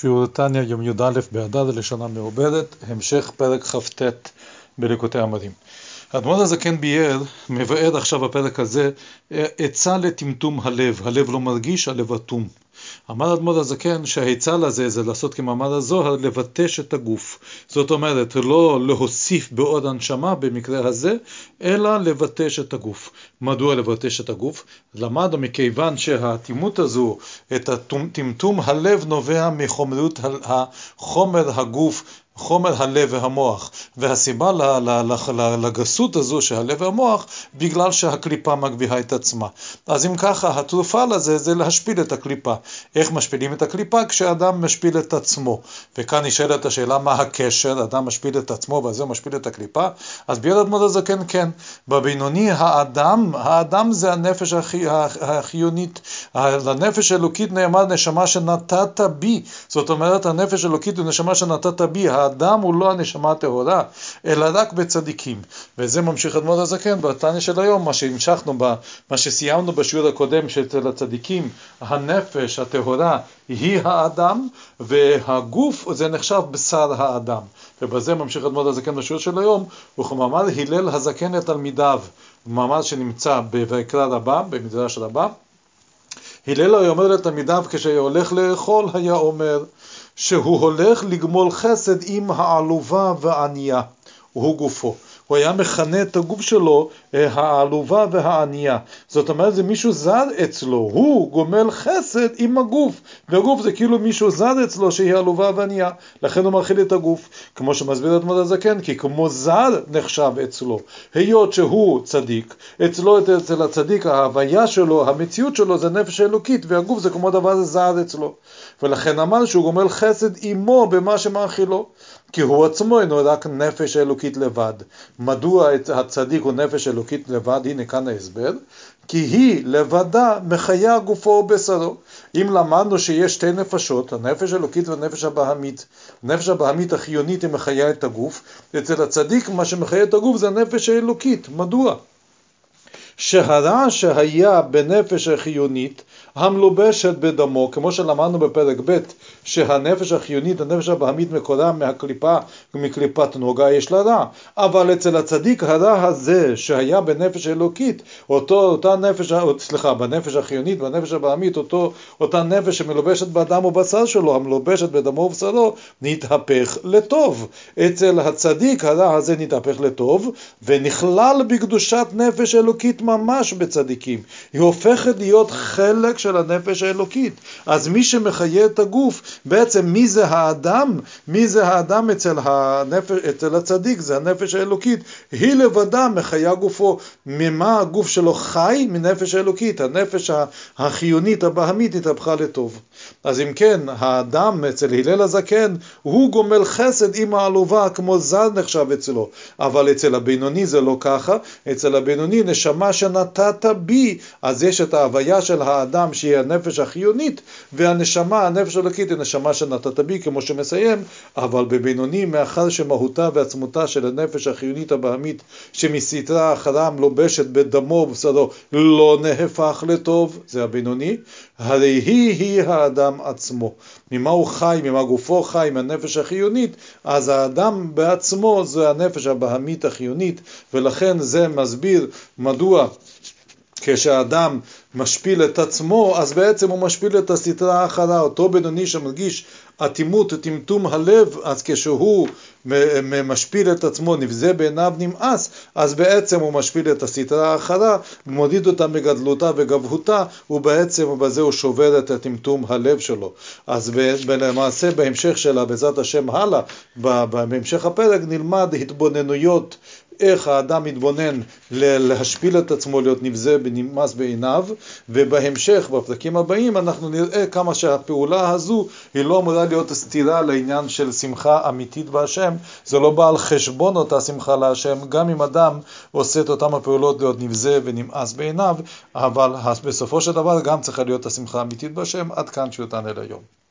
שיעור תניא יום י"א באדר לשנה מעובדת, המשך פרק כ"ט בליקוטי המדים. האדמו"ר הזקן ביאר, מבאר עכשיו בפרק הזה, עצה לטמטום הלב, הלב לא מרגיש, הלב אטום. אמר האדמו"ר הזקן שהעצה לזה זה לעשות כמאמר הזוהר, לבטש את הגוף. זאת אומרת, לא להוסיף בעוד הנשמה במקרה הזה, אלא לבטש את הגוף. מדוע לבטש את הגוף? למדנו מכיוון שהאטימות הזו, את טמטום הלב נובע מחומרות החומר הגוף חומר הלב והמוח, והסיבה לגסות הזו של הלב והמוח, בגלל שהקליפה מגביהה את עצמה. אז אם ככה, התרופה לזה זה להשפיל את הקליפה. איך משפילים את הקליפה? כשאדם משפיל את עצמו. וכאן נשאלת השאלה מה הקשר, אדם משפיל את עצמו ואז הוא משפיל את הקליפה? אז ביד אדמות הזקן כן. בבינוני האדם, האדם זה הנפש החיונית. לנפש האלוקית נאמר נשמה שנתת בי. זאת אומרת, הנפש האלוקית הוא נשמה שנתת בי. האדם הוא לא הנשמה הטהורה, אלא רק בצדיקים. וזה ממשיך אדמות הזקן בתניא של היום, מה שהמשכנו, מה שסיימנו בשיעור הקודם שאצל הצדיקים, הנפש הטהורה היא האדם, והגוף זה נחשב בשר האדם. ובזה ממשיך אדמות הזקן בשיעור של היום, וכמאמר הלל הזקן לתלמידיו, מאמר שנמצא בויקרא רבה, במדרש רבה. הלל היה אומר לתלמידיו כשהיה הולך לאכול, היה אומר שהוא הולך לגמול חסד עם העלובה והענייה, הוא גופו. הוא היה מכנה את הגוף שלו העלובה והענייה. זאת אומרת, זה מישהו זר אצלו, הוא גומל חסד עם הגוף, והגוף זה כאילו מישהו זר אצלו שהיא עלובה וענייה, לכן הוא מאכיל את הגוף. כמו שמסביר אדמות הזקן, כי כמו זר נחשב אצלו, היות שהוא צדיק, אצלו, אצל הצדיק, ההוויה שלו, המציאות שלו זה נפש אלוקית, והגוף זה כמו דבר זר אצלו. ולכן אמר שהוא גומל חסד עמו במה שמאכילו. כי הוא עצמו אינו רק נפש אלוקית לבד. מדוע הצדיק הוא נפש אלוקית לבד? הנה כאן ההסבר. כי היא לבדה מחיה גופו ובשרו. אם למדנו שיש שתי נפשות, הנפש האלוקית והנפש הבהמית, הנפש הבהמית החיונית היא מחיה את הגוף, אצל הצדיק מה שמחיה את הגוף זה הנפש האלוקית. מדוע? שהרע שהיה בנפש החיונית המלובשת בדמו, כמו שלמדנו בפרק ב', שהנפש החיונית, הנפש הבהמית מקורה מהקליפה, מקליפת נוגה, יש לה רע. אבל אצל הצדיק הרע הזה שהיה בנפש אלוקית, אותו, אותה נפש, סליחה, בנפש החיונית, בנפש הבהמית, אותו, אותה נפש שמלובשת בדם ובשר שלו, המלובשת בדמו ובשרו, נתהפך לטוב. אצל הצדיק הרע הזה נתהפך לטוב, ונכלל בקדושת נפש אלוקית ממש בצדיקים. היא הופכת להיות חלק של הנפש האלוקית. אז מי שמחיה את הגוף, בעצם מי זה האדם? מי זה האדם אצל, הנפש, אצל הצדיק? זה הנפש האלוקית. היא לבדה מחיה גופו. ממה הגוף שלו חי? מנפש האלוקית. הנפש החיונית, הבהמית, התהפכה לטוב. אז אם כן, האדם אצל הלל הזקן, הוא גומל חסד עם העלובה, כמו זר נחשב אצלו. אבל אצל הבינוני זה לא ככה. אצל הבינוני, נשמה שנתת בי, אז יש את ההוויה של האדם שהיא הנפש החיונית, והנשמה, הנפש האלוקית היא נשמה שנתת בי, כמו שמסיים, אבל בבינוני, מאחר שמהותה ועצמותה של הנפש החיונית הבעמית, שמסתרה אחרה מלובשת בדמו ובשרו, לא נהפך לטוב, זה הבינוני, הרי היא היא האדם עצמו. ממה הוא חי, ממה גופו חי, מהנפש החיונית, אז האדם בעצמו זה הנפש הבהמית החיונית, ולכן זה מסביר מדוע כשאדם משפיל את עצמו, אז בעצם הוא משפיל את הסתרה האחרה. אותו בינוני שמרגיש אטימות וטמטום הלב, אז כשהוא משפיל את עצמו, נבזה בעיניו נמאס, אז בעצם הוא משפיל את הסתרה האחרה, מוריד אותה מגדלותה וגבהותה, ובעצם בזה הוא שובר את הטמטום הלב שלו. אז למעשה בהמשך שלה, בעזרת השם הלאה, בהמשך הפרק נלמד התבוננויות איך האדם מתבונן להשפיל את עצמו, להיות נבזה ונמאס בעיניו, ובהמשך, בפרקים הבאים, אנחנו נראה כמה שהפעולה הזו היא לא אמורה להיות סתירה לעניין של שמחה אמיתית בהשם, זה לא בא על חשבון אותה שמחה להשם, גם אם אדם עושה את אותם הפעולות להיות נבזה ונמאס בעיניו, אבל בסופו של דבר גם צריכה להיות השמחה האמיתית בהשם, עד כאן שיותן אל היום.